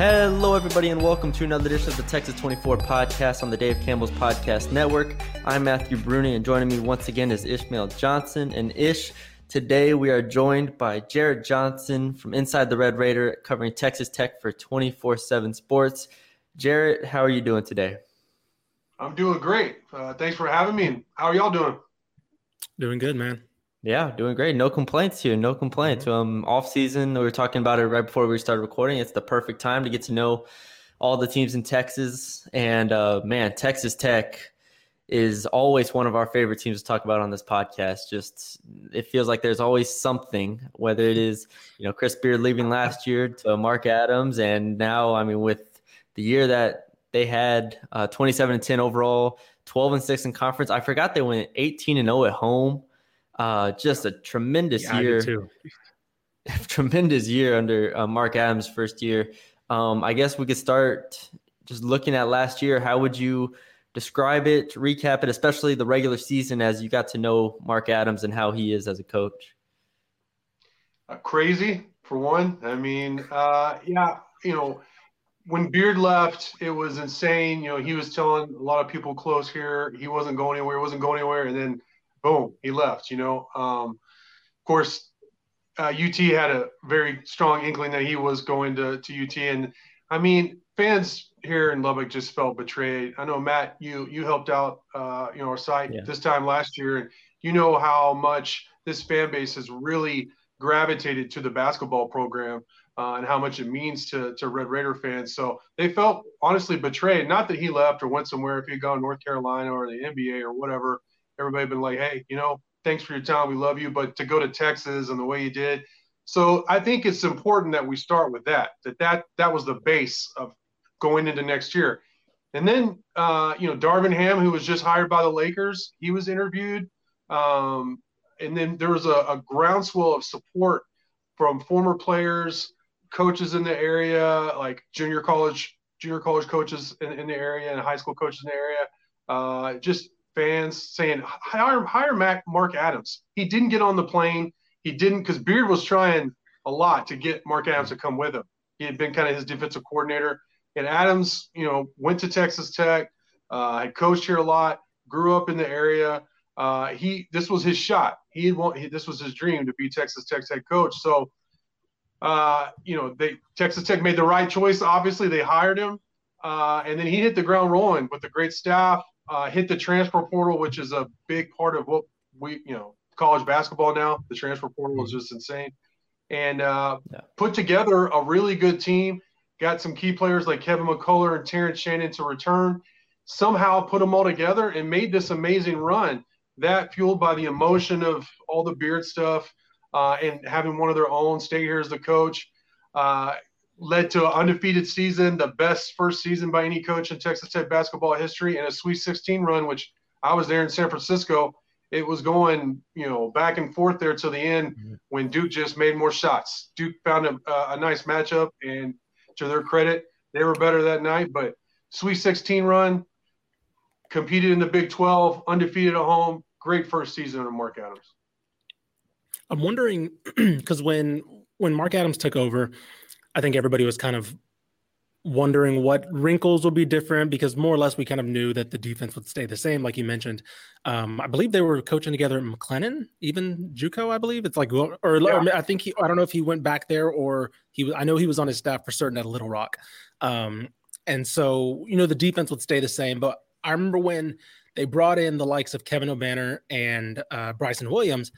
Hello, everybody, and welcome to another edition of the Texas 24 podcast on the Dave Campbell's Podcast Network. I'm Matthew Brune, and joining me once again is Ishmael Johnson. And Ish, today we are joined by Jarret Johnson from Inside the Red Raider, covering Texas Tech for 24 7 Sports. Jarret, how are you doing today? I'm doing great. Uh, thanks for having me. How are y'all doing? Doing good, man. Yeah, doing great. No complaints here. No complaints. Mm-hmm. Um, off season, we were talking about it right before we started recording. It's the perfect time to get to know all the teams in Texas. And uh, man, Texas Tech is always one of our favorite teams to talk about on this podcast. Just it feels like there's always something, whether it is you know Chris Beard leaving last year to Mark Adams, and now I mean with the year that they had uh, 27 and 10 overall, 12 and 6 in conference. I forgot they went 18 and 0 at home. Uh, just a tremendous yeah, year. tremendous year under uh, Mark Adams' first year. Um, I guess we could start just looking at last year. How would you describe it, recap it, especially the regular season as you got to know Mark Adams and how he is as a coach? Uh, crazy, for one. I mean, uh, yeah, you know, when Beard left, it was insane. You know, he was telling a lot of people close here he wasn't going anywhere, He wasn't going anywhere, and then boom, he left. You know, um, of course, uh, UT had a very strong inkling that he was going to to UT, and I mean, fans here in Lubbock just felt betrayed. I know Matt, you you helped out, uh, you know, our site yeah. this time last year, and you know how much this fan base has really gravitated to the basketball program. Uh, and how much it means to, to Red Raider fans. So they felt honestly betrayed. Not that he left or went somewhere if he'd gone North Carolina or the NBA or whatever, everybody been like, hey, you know, thanks for your time. We love you. But to go to Texas and the way you did. So I think it's important that we start with that, that that, that was the base of going into next year. And then, uh, you know, Darvin Ham, who was just hired by the Lakers, he was interviewed. Um, and then there was a, a groundswell of support from former players, coaches in the area, like junior college, junior college coaches in, in the area and high school coaches in the area. Uh, just fans saying hire hire Mac, Mark Adams. He didn't get on the plane. He didn't because Beard was trying a lot to get Mark Adams to come with him. He had been kind of his defensive coordinator, and Adams, you know, went to Texas Tech, uh, had coached here a lot, grew up in the area. Uh, he this was his shot. He, had, he this was his dream to be Texas Tech's head coach. So, uh, you know, they Texas Tech made the right choice. Obviously, they hired him, uh, and then he hit the ground rolling with a great staff uh, hit the transfer portal, which is a big part of what we, you know, college basketball now. The transfer portal is just insane. And uh, yeah. put together a really good team. Got some key players like Kevin McCullar and Terrence Shannon to return. Somehow put them all together and made this amazing run. That fueled by the emotion of all the beard stuff uh, and having one of their own stay here as the coach. Uh, led to an undefeated season, the best first season by any coach in Texas Tech basketball history, and a Sweet 16 run, which I was there in San Francisco. It was going, you know, back and forth there to the end mm-hmm. when Duke just made more shots. Duke found a, a nice matchup, and to their credit, they were better that night. But Sweet 16 run, competed in the Big 12, undefeated at home. Great first season of Mark Adams. I'm wondering because when when Mark Adams took over, I think everybody was kind of wondering what wrinkles will be different because more or less we kind of knew that the defense would stay the same, like you mentioned. Um, I believe they were coaching together at McLennan, even JUCO, I believe. It's like, or, or yeah. I think he, I don't know if he went back there or he I know he was on his staff for certain at Little Rock. Um, and so, you know, the defense would stay the same. But I remember when they brought in the likes of Kevin Obanor and uh, Bryson Williams,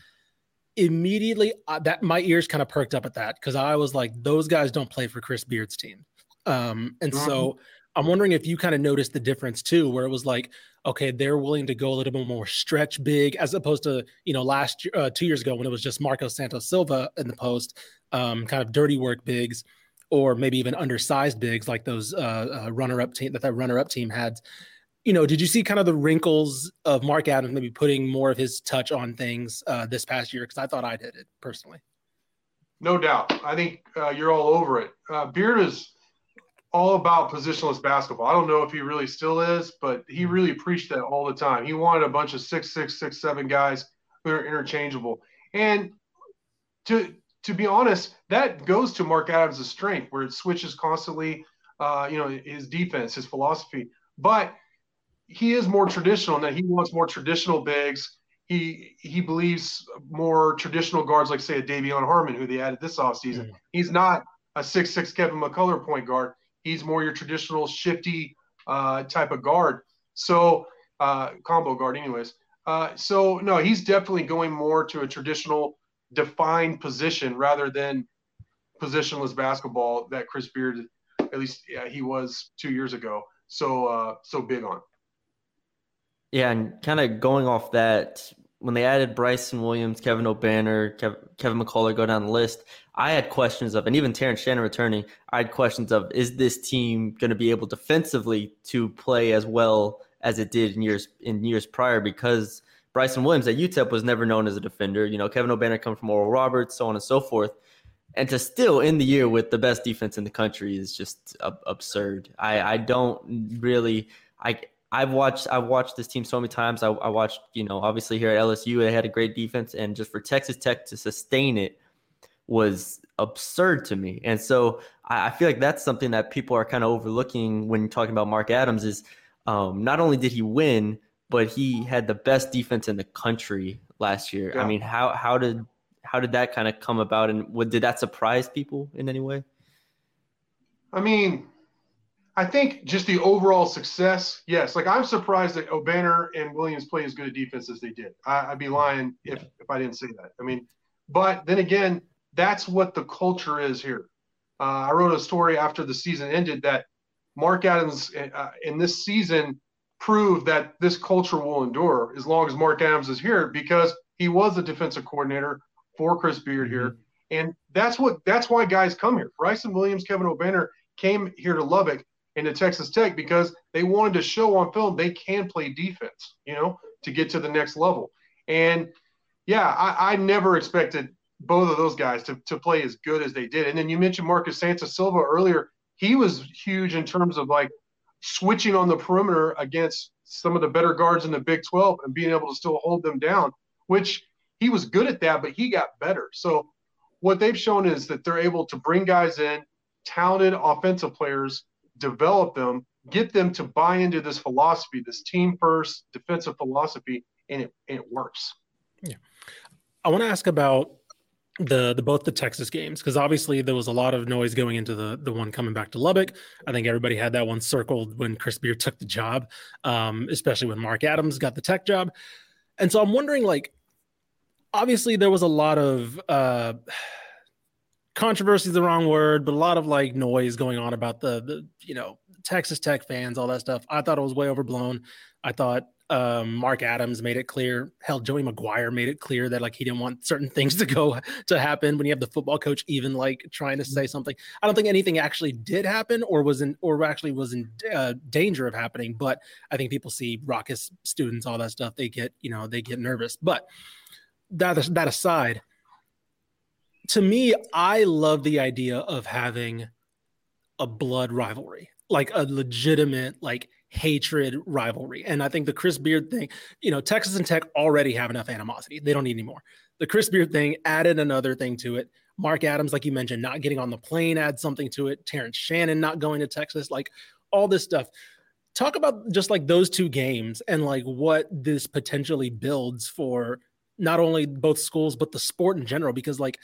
immediately uh, that my ears kind of perked up at that because I was like, those guys don't play for Chris Beard's team. Um, and mm-hmm. so I'm wondering if you kind of noticed the difference too, where it was like, okay, they're willing to go a little bit more stretch big as opposed to, you know, last year, uh, two years ago when it was just Marcus Santos Silva in the post, um, kind of dirty work bigs, or maybe even undersized bigs like those uh, uh, runner up team that that runner up team had. You know, did you see kind of the wrinkles of Mark Adams maybe putting more of his touch on things uh, this past year? Because I thought I did it personally. No doubt. I think uh, you're all over it. Uh, Beard is all about positionless basketball. I don't know if he really still is, but he mm-hmm. really preached that all the time. He wanted a bunch of six, six, six, seven guys who are interchangeable. And to to be honest, that goes to Mark Adams' strength, where it switches constantly. Uh, you know, his defense, his philosophy, but he is more traditional in that he wants more traditional bigs. He he believes more traditional guards, like say a De'Vion Harmon, who they added this offseason. Mm-hmm. He's not a six six Kevin McCullar point guard. He's more your traditional shifty uh, type of guard. So uh, combo guard, anyways. Uh, so no, he's definitely going more to a traditional defined position rather than positionless basketball that Chris Beard, at least yeah, he was two years ago. So uh, so big on. Yeah, and kind of going off that, when they added Bryson Williams, Kevin Obanor, Kev- Kevin McCullar go down the list, I had questions of, and even Terrence Shannon returning, I had questions of, is this team going to be able defensively to play as well as it did in years in years prior? Because Bryson Williams at UTEP was never known as a defender. You know, Kevin Obanor come from Oral Roberts, so on and so forth. And to still end the year with the best defense in the country is just absurd. I, I don't really I I've watched I've watched this team so many times. I, I, watched, you know, obviously here at LSU, they had a great defense, and just for Texas Tech to sustain it was absurd to me. And so I, I feel like that's something that people are kind of overlooking when talking about Mark Adams. Is um, not only did he win, but he had the best defense in the country last year. Yeah. I mean, how how did how did that kind of come about, and what, did that surprise people in any way? I mean, I think just the overall success, yes. Like I'm surprised that Obanor and Williams play as good a defense as they did. I, would be lying if, if I didn't say that. I mean, but then again, that's what the culture is here. Uh, I wrote a story after the season ended that Mark Adams uh, in this season proved that this culture will endure as long as Mark Adams is here because he was the defensive coordinator for Chris Beard here. Mm-hmm. And that's what that's why guys come here. Bryson Williams, Kevin Obanor came here to Lubbock into Texas Tech because they wanted to show on film they can play defense, you know, to get to the next level. And yeah, I, I never expected both of those guys to, to play as good as they did. And then you mentioned Marcus Santos Silva earlier. He was huge in terms of like switching on the perimeter against some of the better guards in the Big 12 and being able to still hold them down, which he was good at that, but he got better. So what they've shown is that they're able to bring guys in, talented offensive players develop them, get them to buy into this philosophy, this team first defensive philosophy, and it, and it works. Yeah. I want to ask about the the both the Texas games because obviously there was a lot of noise going into the the one coming back to Lubbock. I think everybody had that one circled when Chris Beard took the job, um, especially when Mark Adams got the Tech job. And so I'm wondering, like, obviously there was a lot of uh, controversy is the wrong word, but a lot of like noise going on about the the you know Texas Tech fans, all that stuff. I thought it was way overblown. I thought um, Mark Adams made it clear. Hell, Joey McGuire made it clear that like he didn't want certain things to go to happen. When you have the football coach even like trying to say something, I don't think anything actually did happen or was in or actually was in uh, danger of happening. But I think people see raucous students, all that stuff. They get you know they get nervous. But that that aside, to me, I love the idea of having a blood rivalry, like a legitimate, like hatred rivalry. And I think the Chris Beard thing, you know, Texas and Tech already have enough animosity. They don't need any more. The Chris Beard thing added another thing to it. Mark Adams, like you mentioned, not getting on the plane adds something to it. Terrence Shannon not going to Texas, like all this stuff. Talk about just like those two games and like what this potentially builds for not only both schools but the sport in general. Because like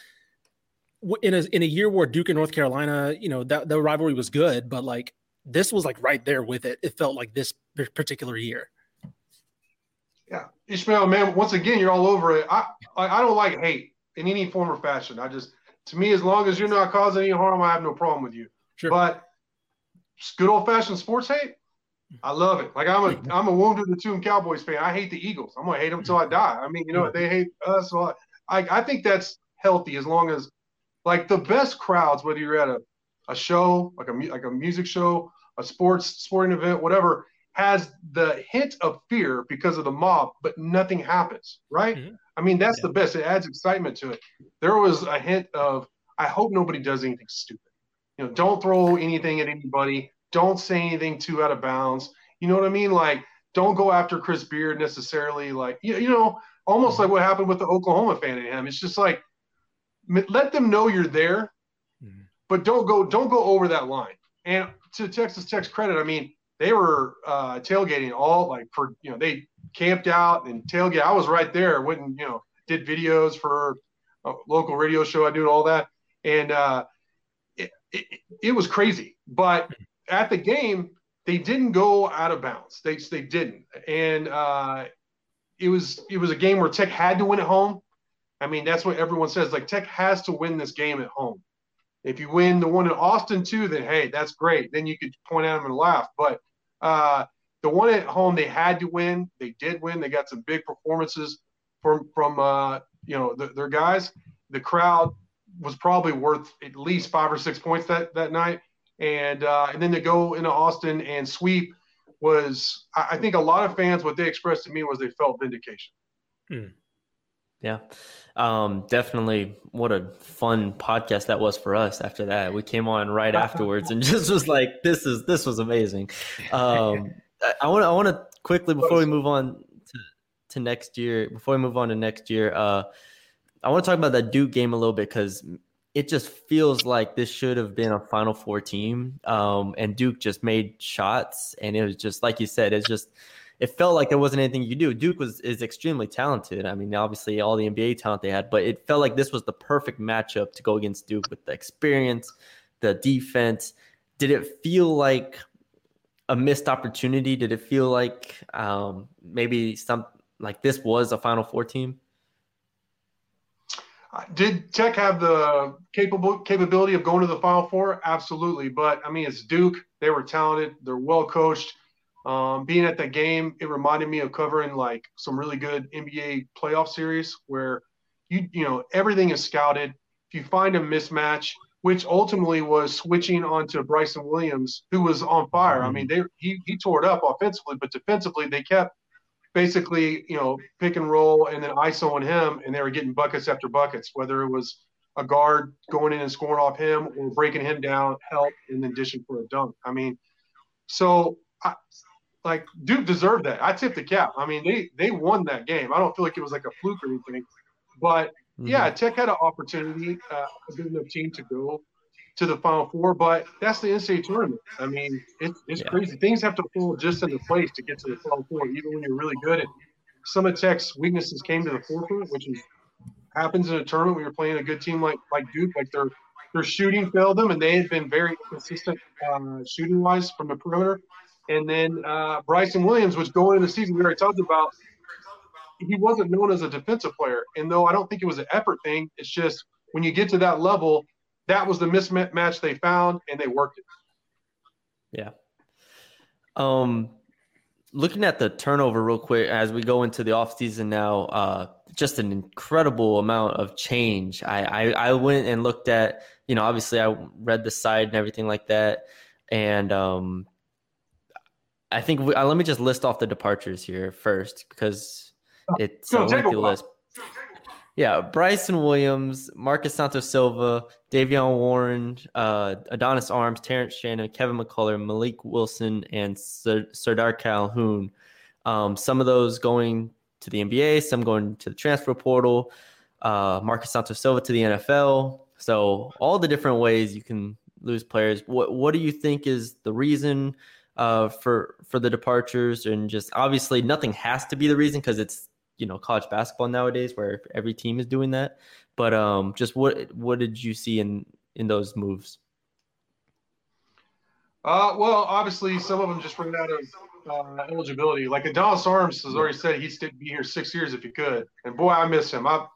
in a in a year where Duke and North Carolina, you know that the rivalry was good, but like this was like right there with it. It felt like this particular year. Yeah, Ishmael, man. Once again, you're all over it. I I don't like hate in any form or fashion. I just, to me, as long as you're not causing any harm, I have no problem with you. Sure. But good old fashioned sports hate, I love it. Like I'm a mm-hmm. I'm a wounded the tomb Cowboys fan. I hate the Eagles. I'm gonna hate them until I mm-hmm. die. I mean, you know, they hate us. So I, I think that's healthy as long as like the best crowds, whether you're at a, a show, like a like a music show, a sports sporting event, whatever, has the hint of fear because of the mob, but nothing happens, right? Mm-hmm. I mean, that's yeah. the best. It adds excitement to it. There was a hint of, I hope nobody does anything stupid. You know, don't throw anything at anybody. Don't say anything too out of bounds. You know what I mean? Like, don't go after Chris Beard necessarily. Like, you, you know, almost mm-hmm. like what happened with the Oklahoma fan in him. It's just like, let them know you're there, mm-hmm. but don't go, don't go over that line. And to Texas Tech's credit, I mean, they were uh, tailgating all like for you know they camped out and tailgate. I was right there. Went and you know did videos for a local radio show. I do all that, and uh, it, it, it was crazy. But at the game, they didn't go out of bounds. They they didn't, and uh, it was it was a game where Tech had to win at home. I mean, that's what everyone says. Like Tech has to win this game at home. If you win the one in Austin too, then hey, that's great. Then you could point at them and laugh. But uh, the one at home they had to win. They did win. They got some big performances from from uh, you know the, their guys. The crowd was probably worth at least five or six points that that night. And uh, and then to go into Austin and sweep was I think a lot of fans what they expressed to me was they felt vindication. Hmm. Yeah, um, definitely. What a fun podcast that was for us. After that, we came on right afterwards and just was like, "This is this was amazing." Um, I want I want to quickly before we move on to, to next year. Before we move on to next year, uh, I want to talk about that Duke game a little bit because it just feels like this should have been a Final Four team, um, and Duke just made shots, and it was just like you said, it's just it felt like there wasn't anything you could do. Duke was is extremely talented. I mean, obviously all the NBA talent they had, but it felt like this was the perfect matchup to go against Duke with the experience, the defense. Did it feel like a missed opportunity? Did it feel like um, maybe some like this was a Final Four team? Did Tech have the capable capability of going to the Final Four? Absolutely, but I mean, it's Duke. They were talented. They're well coached. Um, being at that game, it reminded me of covering like some really good NBA playoff series where you you know everything is scouted. If you find a mismatch, which ultimately was switching onto Bryson Williams, who was on fire. I mean, they he he tore it up offensively, but defensively they kept basically you know pick and roll and then ISO on him, and they were getting buckets after buckets, whether it was a guard going in and scoring off him or breaking him down, help, and then dishing for a dunk. I mean, so I, like Duke deserved that. I tipped the cap. I mean, they they won that game. I don't feel like it was like a fluke or anything, but mm-hmm. yeah, Tech had an opportunity, uh, a good enough team to go to the Final Four, but that's the NCAA tournament. I mean, it's it's yeah. crazy. Things have to fall just into place to get to the Final Four, even when you're really good. And some of Tech's weaknesses came to the forefront, which is happens in a tournament when you're playing a good team like like Duke. Like their their shooting failed them, and they had been very consistent uh, shooting wise from the perimeter. And then uh, Bryson Williams, which going into the season, we already talked about, he wasn't known as a defensive player. And though I don't think it was an effort thing, it's just when you get to that level, that was the mismatch they found and they worked it. Yeah. Um, looking at the turnover real quick as we go into the offseason now, uh, just an incredible amount of change. I, I, I went and looked at, you know, obviously I read the side and everything like that. And um, I think we, uh, let me just list off the departures here first because it's a lengthy list. Yeah, Bryson Williams, Marcus Santos Silva, Davion Warren, uh, Adonis Arms, Terrence Shannon, Kevin McCullar, Malik Wilson, and Sardaar Calhoun. Um, some of those going to the NBA, some going to the transfer portal. Uh, Marcus Santos Silva to the NFL, So all the different ways you can lose players. What what do you think is the reason uh, for for the departures? And just obviously nothing has to be the reason because it's you know college basketball nowadays where every team is doing that. But um, just what what did you see in in those moves? Uh, well, obviously some of them just ran out of uh, eligibility. Like Adonis Arms has already said he'd be here six years if he could. And boy, I miss him. I,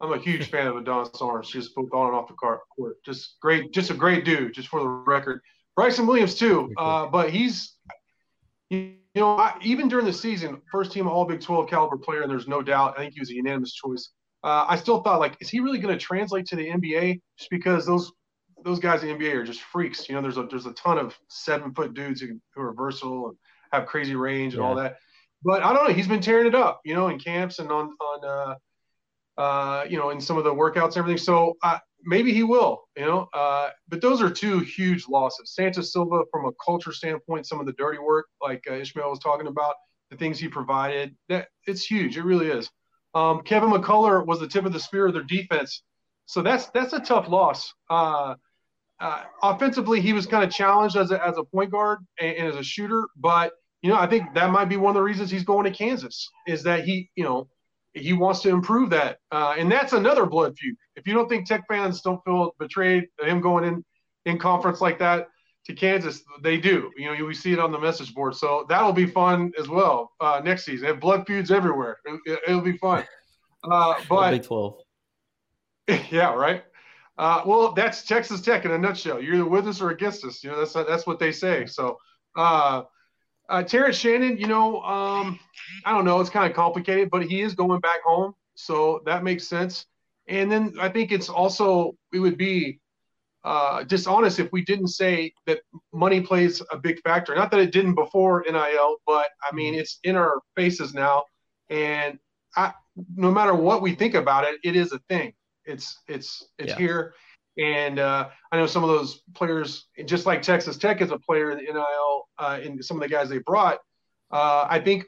I'm a huge fan of Adonis Arms, just both on and off the court. Just great, just a great dude. Just for the record, Bryson Williams too. Uh, but he's, you know, I, even during the season, first team All Big 12 caliber player, and there's no doubt. I think he was a unanimous choice. Uh, I still thought like, is he really going to translate to the NBA? Just because those those guys in the NBA are just freaks. You know, there's a there's a ton of seven foot dudes who, who are versatile and have crazy range and yeah. all that. But I don't know. He's been tearing it up, you know, in camps and on on uh, uh, you know, in some of the workouts and everything. So uh, maybe he will, you know. Uh, but those are two huge losses. Santos Silva, from a culture standpoint, some of the dirty work, like uh, Ishmael was talking about, the things he provided, that it's huge. It really is. Um, Kevin McCullar was the tip of the spear of their defense, so that's that's a tough loss. Uh, uh, offensively, he was kind of challenged as a, as a point guard and, and as a shooter, but you know, I think that might be one of the reasons he's going to Kansas is that he, you know, he wants to improve that. Uh, and that's another blood feud. If you don't think Tech fans don't feel betrayed, him going in in conference like that to Kansas, they do. You know, we see it on the message board. So that'll be fun as well uh, next season. They have blood feuds everywhere. It, will be fun. Uh, but Big Twelve. Yeah, right. Uh, well, that's Texas Tech in a nutshell. You're either with us or against us. You know, that's that's what they say. So. Uh, uh, Terrence Shannon, you know, um, I don't know, it's kind of complicated, but he is going back home, so that makes sense. And then I think it's also it would be uh, dishonest if we didn't say that money plays a big factor. Not that it didn't before NIL, but I mean it's in our faces now, and I, no matter what we think about it, it is a thing. It's it's it's yeah. here, and uh, I know some of those players, just like Texas Tech is a player in the NIL, uh, and some of the guys they brought, uh, I think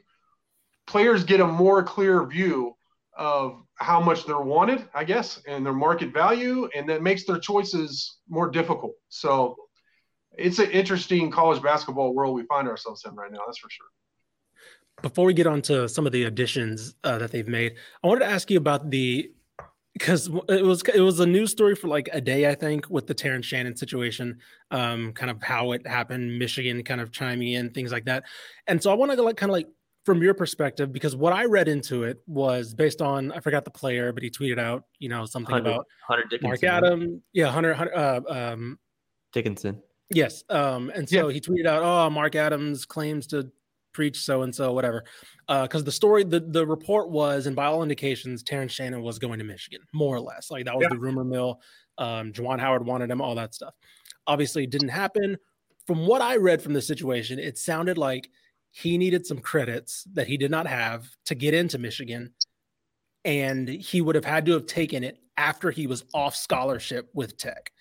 players get a more clear view of how much they're wanted, I guess, and their market value, and that makes their choices more difficult. So it's an interesting college basketball world we find ourselves in right now. That's for sure. Before we get on to some of the additions uh, that they've made, I wanted to ask you about the because it was it was a news story for like a day, I think, with the Terrence Shannon situation, um, kind of how it happened, Michigan kind of chiming in, things like that. And so I want to like kind of like from your perspective, because what I read into it was based on I forgot the player, but he tweeted out, you know, something Hunter, about Hunter Dickinson, Mark Adam, yeah, Hunter, Hunter uh, um, Dickinson. Yes. Um, and so yeah. he tweeted out, "Oh, Mark Adams claims to preach so and so, whatever. Because uh, the story, the, the report was, and by all indications, Terrence Shannon was going to Michigan, more or less. Like that was yeah. the rumor mill. Um, Juwan Howard wanted him, all that stuff. Obviously, it didn't happen. From what I read from the situation, it sounded like he needed some credits that he did not have to get into Michigan. And he would have had to have taken it after he was off scholarship with Tech.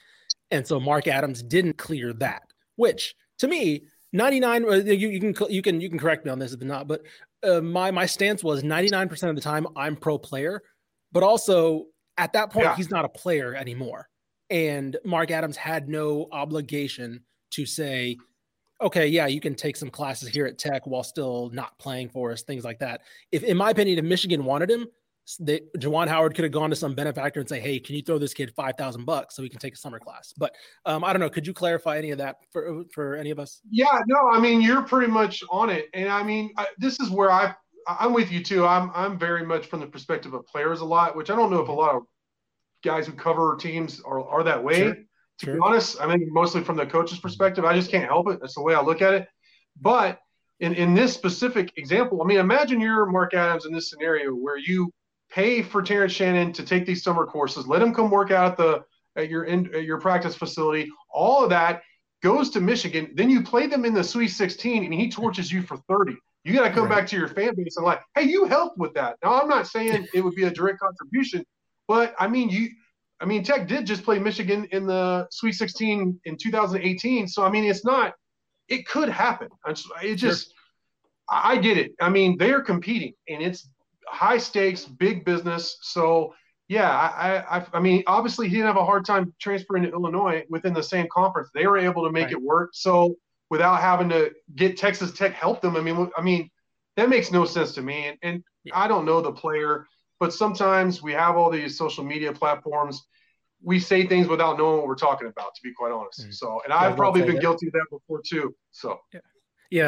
And so Mark Adams didn't clear that, which to me 99 uh, you, you can you can you can correct me on this if not but uh, my my stance was 99% of the time i'm pro player but also at that point yeah. he's not a player anymore and mark adams had no obligation to say okay yeah you can take some classes here at tech while still not playing for us things like that if in my opinion if michigan wanted him they, Juwan Howard could have gone to some benefactor and say, "Hey, can you throw this kid five thousand bucks so he can take a summer class?" But um, I don't know. Could you clarify any of that for for any of us? Yeah, no. I mean, you're pretty much on it, and I mean, I, this is where I I'm with you too. I'm I'm very much from the perspective of players a lot, which I don't know if a lot of guys who cover teams are are that way. Sure. To sure. be honest, I mean, mostly from the coach's perspective, I just can't help it. That's the way I look at it. But in, in this specific example, I mean, imagine you're Mark Adams in this scenario where you pay for Terrence Shannon to take these summer courses, let him come work out at the at your in, at your practice facility. All of that goes to Michigan. Then you play them in the Sweet 16, and he torches you for 30. You got to come right. back to your fan base and like, hey, you helped with that. Now I'm not saying it would be a direct contribution, but I mean you. I mean, Tech did just play Michigan in the Sweet 16 in 2018. So I mean, it's not. It could happen. It just. Sure. I get it. I mean, they're competing, and it's high stakes, big business. So yeah, I, I, I mean, obviously he didn't have a hard time transferring to Illinois within the same conference. They were able to make Right. it work. So without having to get Texas Tech help them, I mean, I mean, that makes no sense to me. And, and I don't know the player, but sometimes we have all these social media platforms. We say things without knowing what we're talking about, to be quite honest. Mm. So, and I've probably been that. guilty of that before too. So, Yeah,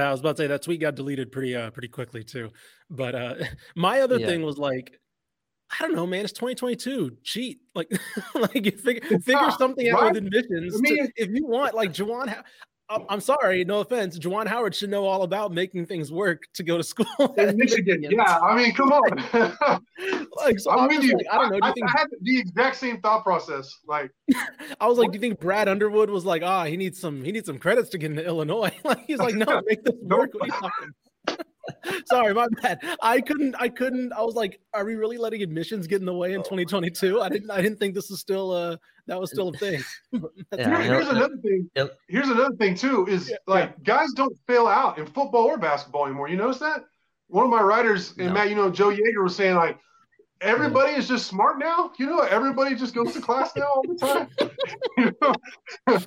I was about to say that tweet got deleted pretty uh pretty quickly too. But uh my other Yeah. thing was like I don't know, man. It's 2022. Cheat, like, like you figure figure something out Right? with admissions. I to- if you want, like Juwan, I'm- I'm sorry, no offense. Juwan Howard should know all about making things work to go to school. in Michigan, yeah, I mean, come on. like, so I'm with you. like, I don't know. Do I, think I had the exact same thought process. Like, I was like, do you think Brad Underwood was like, ah, he needs some, he needs some credits to get into Illinois? like, he's like, no, make this work. What are you talking? Sorry, my bad. I couldn't, I couldn't. I was like, are we really letting admissions get in the way in 2022? I didn't, I didn't think this is still, uh, that was still a thing. Yeah, Here- here's another thing. Yep. Here's another thing too is Yeah, like guys don't fail out in football or basketball anymore. You notice that? One of my writers and No. Matt, you know, Joe Yeager was saying like everybody is just smart now. You know, everybody just goes to class now all the time. you know?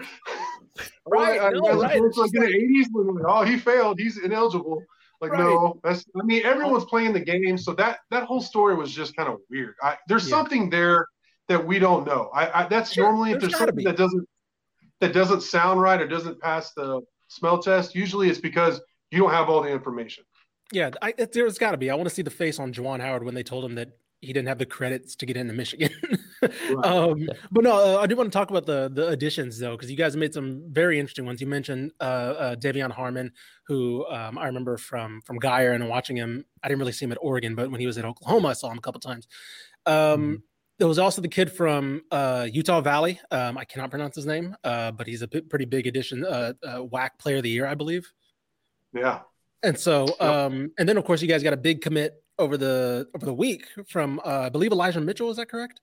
Right, I- no, as right, it's to, like in the eighties when oh he failed, he's ineligible. Like Right. no, that's I mean everyone's playing the game, so that that whole story was just kind of weird. I, there's Yeah. something there that we don't know. I, I that's Sure, normally if there's there's something be. that doesn't that doesn't sound right or doesn't pass the smell test. Usually it's because you don't have all the information. Yeah, I, it, there's got to be. I want to see the face on Juwan Howard when they told him that he didn't have the credits to get into Michigan. um, But no, uh, I do want to talk about the the additions though, because you guys made some very interesting ones. You mentioned uh, uh, De'Vion Harmon, who um, I remember from from Guyer and watching him. I didn't really see him at Oregon, but when he was at Oklahoma, I saw him a couple times. Um, There was also the kid from uh, Utah Valley. Um, I cannot pronounce his name, uh, but he's a pretty big addition. Uh, uh, WAC Player of the Year, I believe. Yeah. And so, um, and then of course, you guys got a big commit over the over the week from uh, I believe Elijah Mitchell. Is that correct?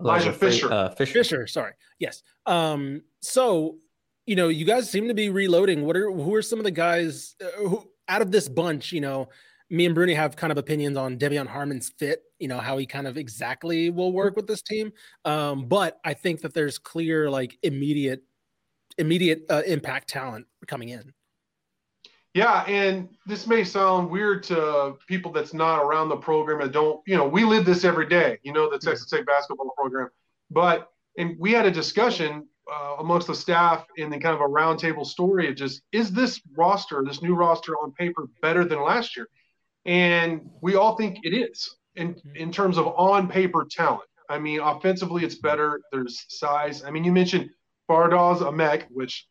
Elijah Fa- Fisher. Uh, Fisher. Fisher, sorry. Yes. Um, so you know, you guys seem to be reloading. What are who are some of the guys uh, who out of this bunch? You know, me and Brune have kind of opinions on De'Vion Harmon's fit. You know how he kind of exactly will work with this team. Um, but I think that there's clear like immediate immediate uh, impact talent coming in. Yeah, and this may sound weird to people that's not around the program and don't, you know, we live this every day, you know, the Texas Tech basketball program. But, and we had a discussion uh, amongst the staff in the kind of a roundtable story of just, is this roster, this new roster on paper better than last year? And we all think it is in, in terms of on paper talent. I mean, offensively, it's better. There's size. I mean, you mentioned Fardaws Aimaq, which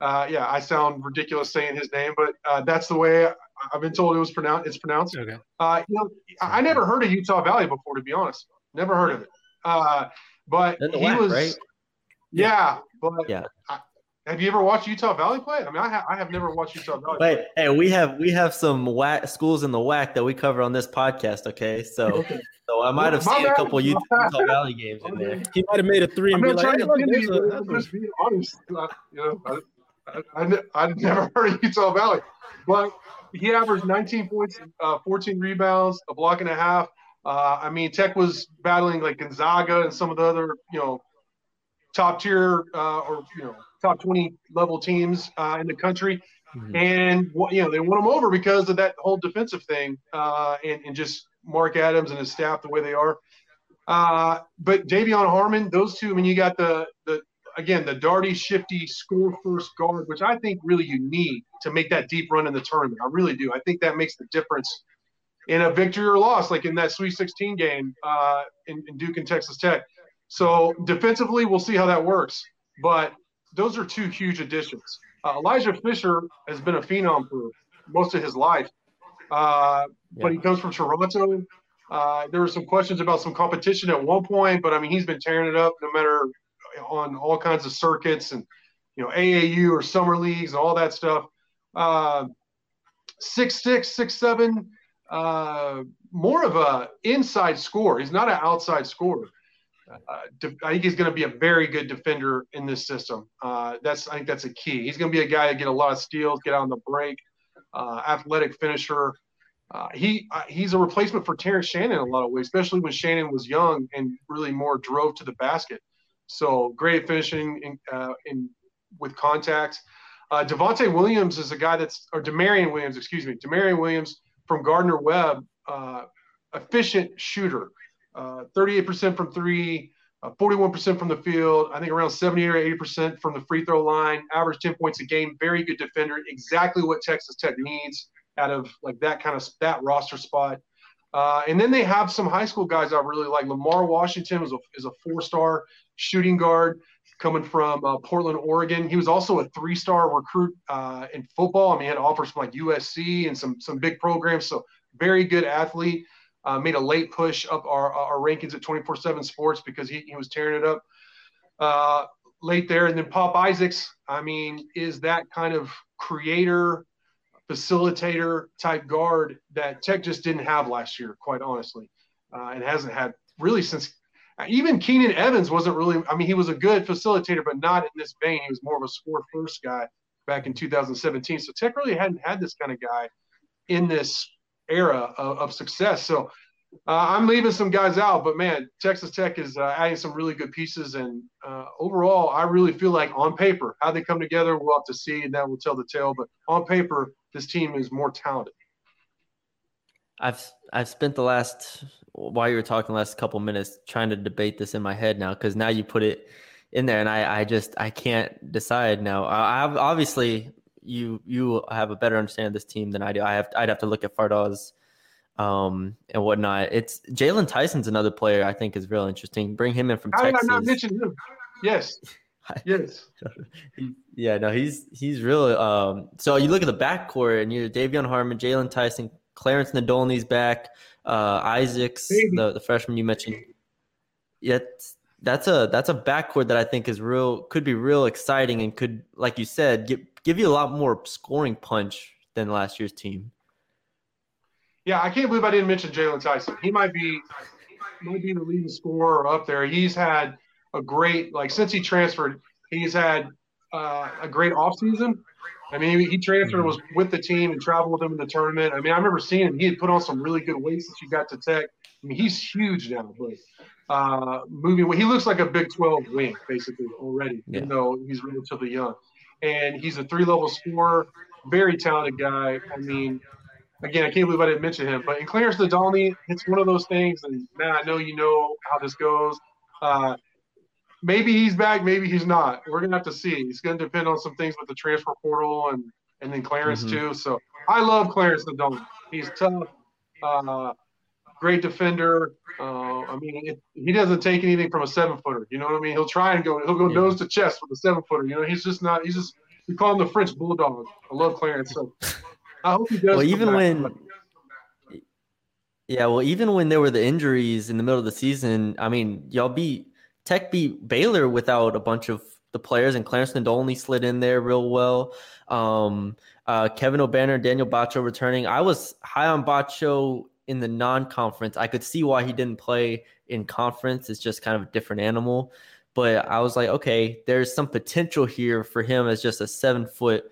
uh, yeah, I sound ridiculous saying his name, but uh, that's the way I, I've been told it was pronounced. It's pronounced. Okay. Uh, you know, I I never heard of Utah Valley before, to be honest. Never heard of it. Uh, but he WAC, was, right? yeah. But Yeah. I, have you ever watched Utah Valley play? I mean, I, ha- I have never watched Utah Valley. Wait, hey, we have we have some WAC schools in the WAC that we cover on this podcast. Okay, so so I might have My seen a bad. couple Utah, Utah Valley games in there. He might have made a three I'm and be not like, trying "Hey, to look, offend there's you, a- but that's I'm a- just being honest. I, you know, I, I, I, ne- I've never heard of Utah Valley, but he averaged 19 points, uh, 14 rebounds, a block and a half. Uh, I mean, Tech was battling like Gonzaga and some of the other, you know, top tier uh, or you know top 20 level teams uh, in the country, Mhm. and you know they won them over because of that whole defensive thing uh, and, and just Mark Adams and his staff the way they are. Uh, but De'Vion Harmon, those two. I mean, you got the the again the darty, shifty, score first guard, which I think really you need to make that deep run in the tournament. I really do. I think that makes the difference in a victory or loss, like in that Sweet 16 game uh, in, in Duke and Texas Tech. So defensively, we'll see how that works. But those are two huge additions. Uh, Elijah Fisher has been a phenom for most of his life, uh, but he comes from Toronto. Uh, there were some questions about some competition at one point, but I mean, he's been tearing it up no matter on all kinds of circuits and you know AAU or summer leagues and all that stuff. Uh, six six six seven, uh, more of a inside scorer. He's not an outside scorer. Uh, I think he's going to be a very good defender in this system. Uh, that's I think that's a key. He's going to be a guy that get a lot of steals, get on the break, uh, athletic finisher. uh, he uh, he's a replacement for Terrence Shannon in a lot of ways, especially when Shannon was young and really more drove to the basket. So great finishing in, uh, in with contact. Devontae Williams is a guy that's or D'Maurian Williams, excuse me, D'Maurian Williams from Gardner Webb, efficient shooter, 38% uh, from three. 41% from the field, I think around 70 or 80% from the free throw line, average 10 points a game, very good defender, exactly what Texas Tech needs out of like that kind of that roster spot. Uh, and then they have some high school guys I really like. Lamar Washington is a, is a four star shooting guard coming from uh, Portland, Oregon. He was also a three star recruit uh, in football. I mean, he had offers from like USC and some some big programs. So very good athlete. Uh, made a late push up our, our rankings at 24 7 sports because he, he was tearing it up uh, late there. And then Pop Isaacs, I mean, is that kind of creator facilitator type guard that Tech just didn't have last year, quite honestly, uh, and hasn't had really since. Even Keenan Evans wasn't really. I mean, he was a good facilitator, but not in this vein. He was more of a score first guy back in 2017. So Tech really hadn't had this kind of guy in this era of, of success. So uh, I'm leaving some guys out, but man, Texas Tech is uh, adding some really good pieces. And uh, overall, I really feel like on paper, how they come together, we'll have to see, and that will tell the tale. But on paper, this team is more talented. I've I've spent the last while you were talking last couple minutes trying to debate this in my head now because now you put it in there and I, I just I can't decide now. I have obviously you you have a better understanding of this team than I do. I have I'd have to look at Fardaws um, and whatnot. It's Jaylon Tyson's another player I think is real interesting. Bring him in from How Texas. did I not mention him? Yes. Yes. yeah, no, he's he's really um so you look at the backcourt and you're De'Vion Harmon, Jaylon Tyson, Clarence Nadolny's back, uh Isaacs, the, the freshman you mentioned. Yet that's a that's a backcourt that I think is real could be real exciting and could, like you said, give give you a lot more scoring punch than last year's team. Yeah, I can't believe I didn't mention Jaylon Tyson. He might be might be the leading scorer up there. He's had a great like since he transferred, he's had uh, a great offseason. I mean, he, he transferred, was with the team, and traveled with them in the tournament. I mean, I remember seeing him. He had put on some really good weight since he got to Tech. I mean, he's huge now, but uh, moving. He looks like a Big 12 wing basically already, yeah. even though he's relatively young. And he's a three-level scorer, very talented guy. I mean, again, I can't believe I didn't mention him. But in Clarence Nadolny, it's one of those things. And man, I know you know how this goes. Uh, maybe he's back, maybe he's not. We're gonna have to see. It's gonna depend on some things with the transfer portal and and then Clarence mm-hmm. too. So I love Clarence Nadolny. He's tough, uh, great defender. Uh, I mean, it, he doesn't take anything from a seven footer. You know what I mean? He'll try and go. He'll go yeah. nose to chest with a seven footer. You know, he's just not. He's just. We call him the French bulldog. I love Clarence. So I hope he does. Well, even when. Yeah, well, even when there were the injuries in the middle of the season, I mean, y'all beat Tech beat Baylor without a bunch of the players, and Clarence Nadolny slid in there real well. Um, uh, Kevin Obanor, Daniel Batcho returning. I was high on Batcho in the non-conference. I could see why he didn't play in conference. It's just kind of a different animal. But I was like, okay, there's some potential here for him as just a seven foot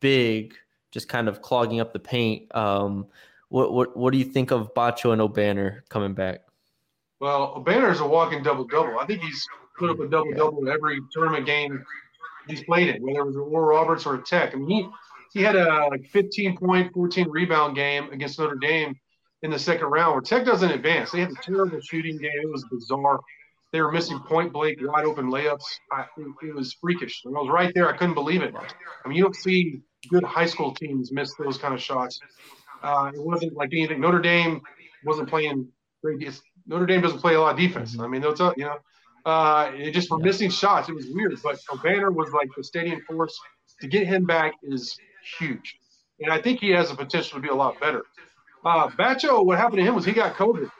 big, just kind of clogging up the paint. Um, what what what do you think of Batcho and Obanor coming back? Well, Obanor is a walking double double. I think he's put up a double double in every tournament game he's played in, whether it was Oral Roberts or Tech. I mean, he he had a like 15 point, 14 rebound game against Notre Dame in the second round, where Tech doesn't advance. They had a terrible shooting game. It was bizarre. They were missing point blank, wide open layups. I, think it was freakish. And I was right there. I couldn't believe it. I mean, you don't see good high school teams miss those kind of shots. Uh, it wasn't like anything. Notre Dame wasn't playing great. Notre Dame doesn't play a lot of defense. Mm-hmm. I mean, those, you know, uh, it just for yeah. missing shots, it was weird. But Obanor was like the stadium force. To get him back is huge, and I think he has the potential to be a lot better. Uh, Batcho, what happened to him was he got COVID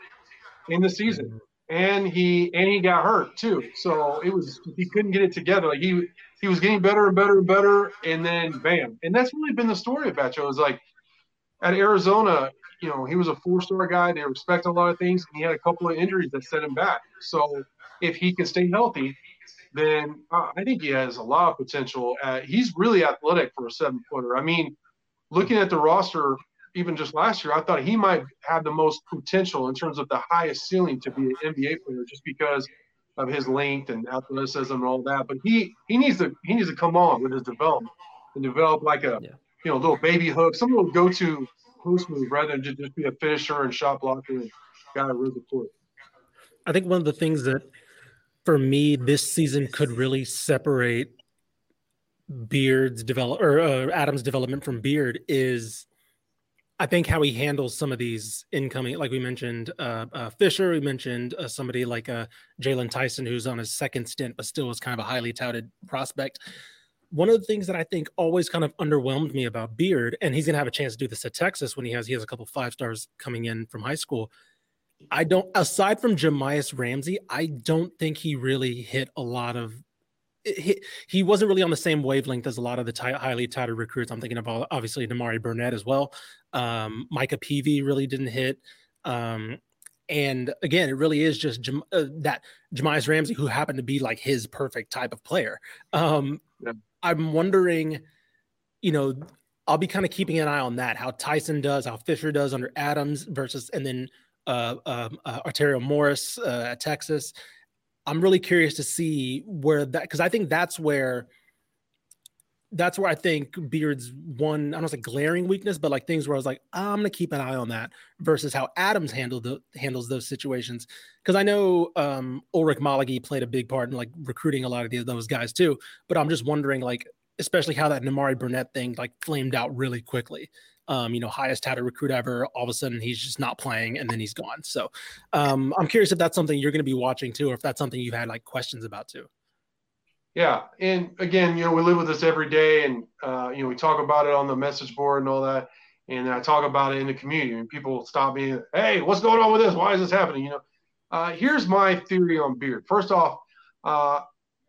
in the season, and he and he got hurt too. So it was he couldn't get it together. Like he he was getting better and better and better, and then bam. And that's really been the story of Batcho. Is like at Arizona, you know, he was a four-star guy. They respect a lot of things. And he had a couple of injuries that set him back. So if he can stay healthy, then uh, I think he has a lot of potential. He's really athletic for a seven-footer. I mean, looking at the roster, even just last year, I thought he might have the most potential in terms of the highest ceiling to be an NBA player, just because of his length and athleticism and all that. But he he needs to he needs to come on with his development and develop like a yeah. you know little baby hook, some little go to post move rather than just, just be a finisher and shot blocker and guy who the court. I think one of the things that for me this season could really separate Beard's develop or uh, Adams' development from Beard is I think how he handles some of these incoming, like we mentioned, uh, uh, Fisher, we mentioned uh, somebody like uh, Jaylon Tyson, who's on his second stint, but still is kind of a highly touted prospect. One of the things that I think always kind of underwhelmed me about Beard, and he's going to have a chance to do this at Texas when he has he has a couple five stars coming in from high school. I don't, aside from Jahmi'us Ramsey, I don't think he really hit a lot of he, he wasn't really on the same wavelength as a lot of the t- highly touted recruits. I'm thinking about obviously Nimari Burnett as well. Um, Micah Peavy really didn't hit. Um, and again, it really is just uh, that Jahmi'us Ramsey, who happened to be like his perfect type of player. Um, yeah. I'm wondering, you know, I'll be kind of keeping an eye on that, how Tyson does, how Fisher does under Adams versus, and then uh, um, uh, Arterio Morris uh, at Texas. I'm really curious to see where that because I think that's where that's where I think Beard's one I don't say glaring weakness, but like things where I was like, I'm gonna keep an eye on that versus how Adams handled the, handles those situations. Because I know um, Ulric Maligi played a big part in like recruiting a lot of the, those guys too. But I'm just wondering, like, especially how that Nimari Burnett thing like flamed out really quickly um, you know, highest touted recruit ever. All of a sudden, he's just not playing, and then he's gone. So, um, I'm curious if that's something you're going to be watching too, or if that's something you've had like questions about too. Yeah, and again, you know, we live with this every day, and uh, you know, we talk about it on the message board and all that, and I talk about it in the community, and people stop me, hey, what's going on with this? Why is this happening? You know, uh, here's my theory on Beard. First off, uh,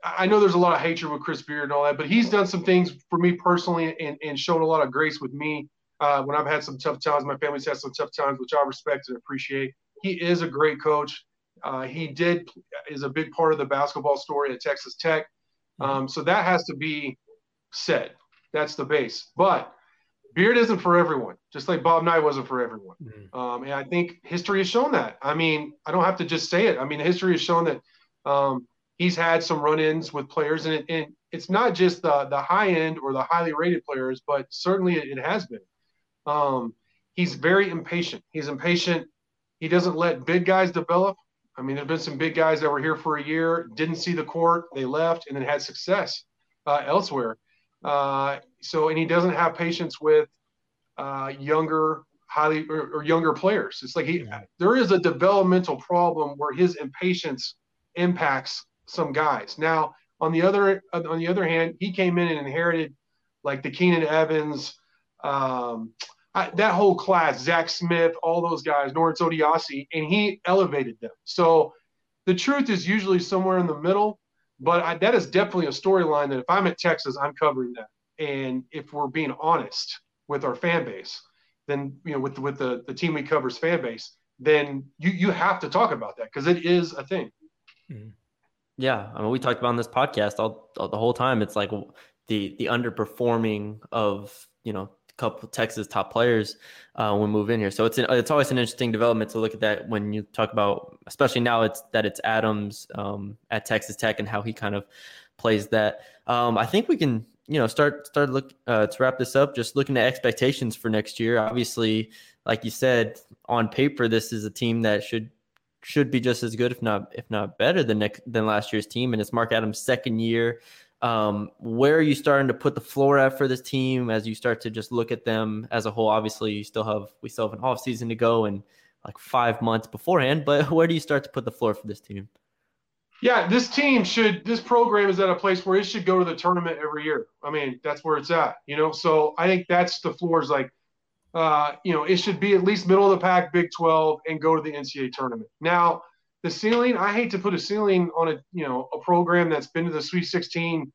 I know there's a lot of hatred with Chris Beard and all that, but he's done some things for me personally and, and shown a lot of grace with me uh, when I've had some tough times, my family's had some tough times, which I respect and appreciate. He is a great coach. Uh, he did is a big part of the basketball story at Texas Tech. Mm-hmm. Um, so that has to be said. That's the base. But beard isn't for everyone, just like Bob Knight wasn't for everyone. Mm-hmm. Um, and I think history has shown that. I mean, I don't have to just say it. I mean, history has shown that um, he's had some run-ins with players, and, it, and, it's not just the the high end or the highly rated players, but certainly it, it has been. Um, he's very impatient. He's impatient. He doesn't let big guys develop. I mean, there've been some big guys that were here for a year, didn't see the court, they left, and then had success uh, elsewhere. Uh, so, and he doesn't have patience with uh, younger, highly or, or, younger players. It's like he, there is a developmental problem where his impatience impacts some guys. Now, on the other, on the other hand, he came in and inherited like the Keenan Evans, um, I, that whole class, Zach Smith, all those guys, Norense Odiase, and he elevated them. So the truth is usually somewhere in the middle, but I, that is definitely a storyline that if I'm at Texas, I'm covering that. And if we're being honest with our fan base, then you know with with the the team we covers fan base, then you you have to talk about that because it is a thing. Mm-hmm. Yeah, I mean, we talked about on this podcast all, all the whole time. It's like the the underperforming of you know couple Texas top players uh, when we move in here. So it's an, it's always an interesting development to look at that when you talk about, especially now it's that it's Adams um, at Texas Tech and how he kind of plays that. Um, I think we can you know start start look uh, to wrap this up. Just looking at expectations for next year. Obviously, like you said, on paper this is a team that should should be just as good, if not if not better than next than last year's team. And it's Mark Adams' second year. Um, where are you starting to put the floor at for this team as you start to just look at them as a whole? Obviously, you still have we still have an off season to go and like five months beforehand, but where do you start to put the floor for this team? Yeah, this team should this program is at a place where it should go to the tournament every year. I mean, that's where it's at, you know. So I think that's the floor is like uh, you know, it should be at least middle of the pack, Big 12, and go to the NCAA tournament. Now, the ceiling, I hate to put a ceiling on a you know a program that's been to the Sweet 16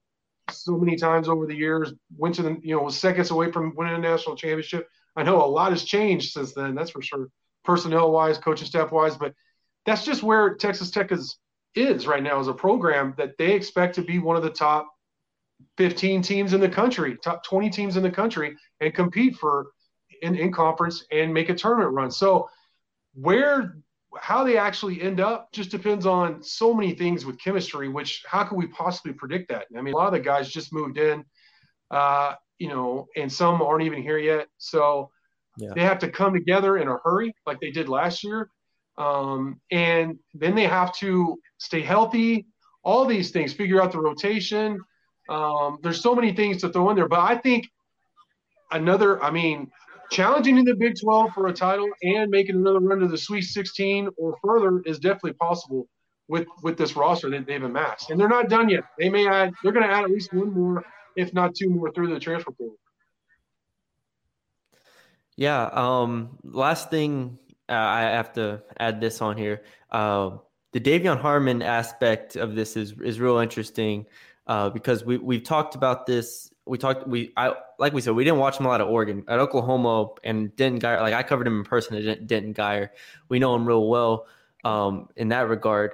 so many times over the years, went to the you know was seconds away from winning a national championship. I know a lot has changed since then, that's for sure, personnel wise, coaching staff wise, but that's just where Texas Tech is is right now as a program that they expect to be one of the top 15 teams in the country, top 20 teams in the country, and compete for in, in conference and make a tournament run. So where how they actually end up just depends on so many things with chemistry, which how can we possibly predict that? I mean, a lot of the guys just moved in, uh, you know, and some aren't even here yet. So yeah. they have to come together in a hurry like they did last year. Um, and then they have to stay healthy, all these things, figure out the rotation. Um, there's so many things to throw in there, but I think another, I mean, challenging in the Big 12 for a title and making another run to the Sweet 16 or further is definitely possible with with this roster that they've amassed. And they're not done yet. They may add. They're going to add at least one more, if not two more, through the transfer portal. Yeah. Um. Last thing, uh, I have to add this on here. Uh, the De'Vion Harmon aspect of this is is real interesting uh, because we we've talked about this we talked we I like we said we didn't watch him a lot at Oregon. At Oklahoma and Denton Guyer like I covered him in person at Denton Guyer we know him real well um, in that regard.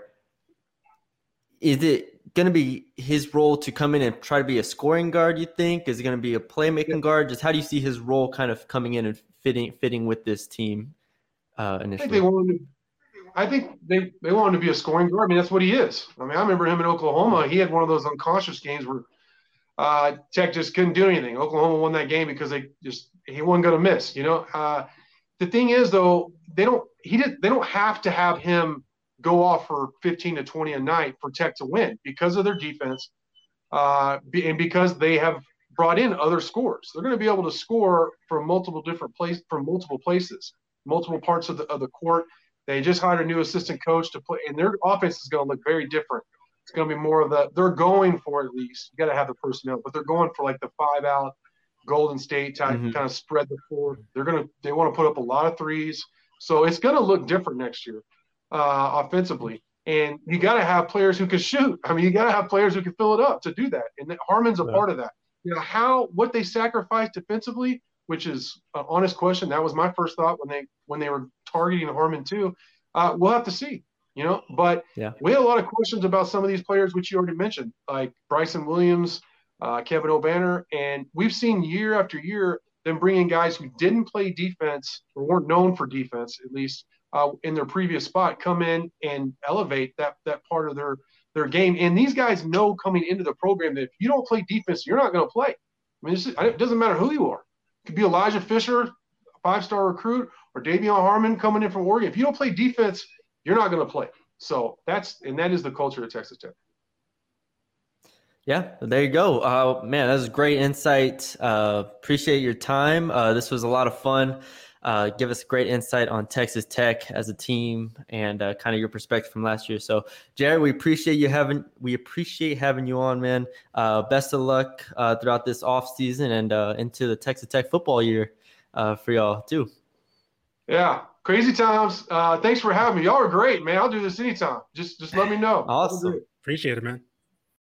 Is it going to be his role to come in and try to be a scoring guard you think? Is it going to be a playmaking guard? Just how do you see his role kind of coming in and fitting fitting with this team uh, initially I think they want I think they, they want him to be a scoring guard. I mean, that's what he is. I mean, I remember him in Oklahoma. He had one of those unconscious games where uh, Tech just couldn't do anything. Oklahoma won that game because they just he wasn't going to miss. You know, uh, the thing is though they don't he did they don't have to have him go off for 15 to 20 a night for Tech to win because of their defense uh, and because they have brought in other scores. They're going to be able to score from multiple different places from multiple places, multiple parts of the of the court. They just hired a new assistant coach to play, and their offense is going to look very different it's going to be more of the they're going for at least. You got to have the personnel, but they're going for like the five out Golden State type, mm-hmm. kind of spread the floor. They're going to they want to put up a lot of threes, so it's going to look different next year uh, offensively. And you got to have players who can shoot. I mean, you got to have players who can fill it up to do that. And Harmon's a yeah. part of that. You know how what they sacrificed defensively, which is an honest question. That was my first thought when they when they were targeting Harmon too. Uh, we'll have to see you know. But yeah. we had a lot of questions about some of these players, which you already mentioned, like Bryson Williams, uh, Kevin Obanor, and we've seen year after year them bringing guys who didn't play defense or weren't known for defense, at least uh, in their previous spot, come in and elevate that that part of their their game. And these guys know coming into the program that if you don't play defense, you're not going to play. I mean, it doesn't matter who you are. It could be Elijah Fisher, five star recruit, or De'Vion Harmon coming in from Oregon. If you don't play defense, you're not going to play. So that's and that is the culture of Texas Tech. Yeah, there you go. Uh, man, that was great insight. Uh, appreciate your time. Uh, this was a lot of fun. Uh, give us great insight on Texas Tech as a team and uh, kind of your perspective from last year. So, Jarret, we appreciate you having we appreciate having you on, man. Uh, best of luck throughout this off season and into the Texas Tech football year for y'all too. Yeah, crazy times. Uh, thanks for having me. Y'all are great, man. I'll do this anytime. Just just let me know. Awesome. Appreciate it, man.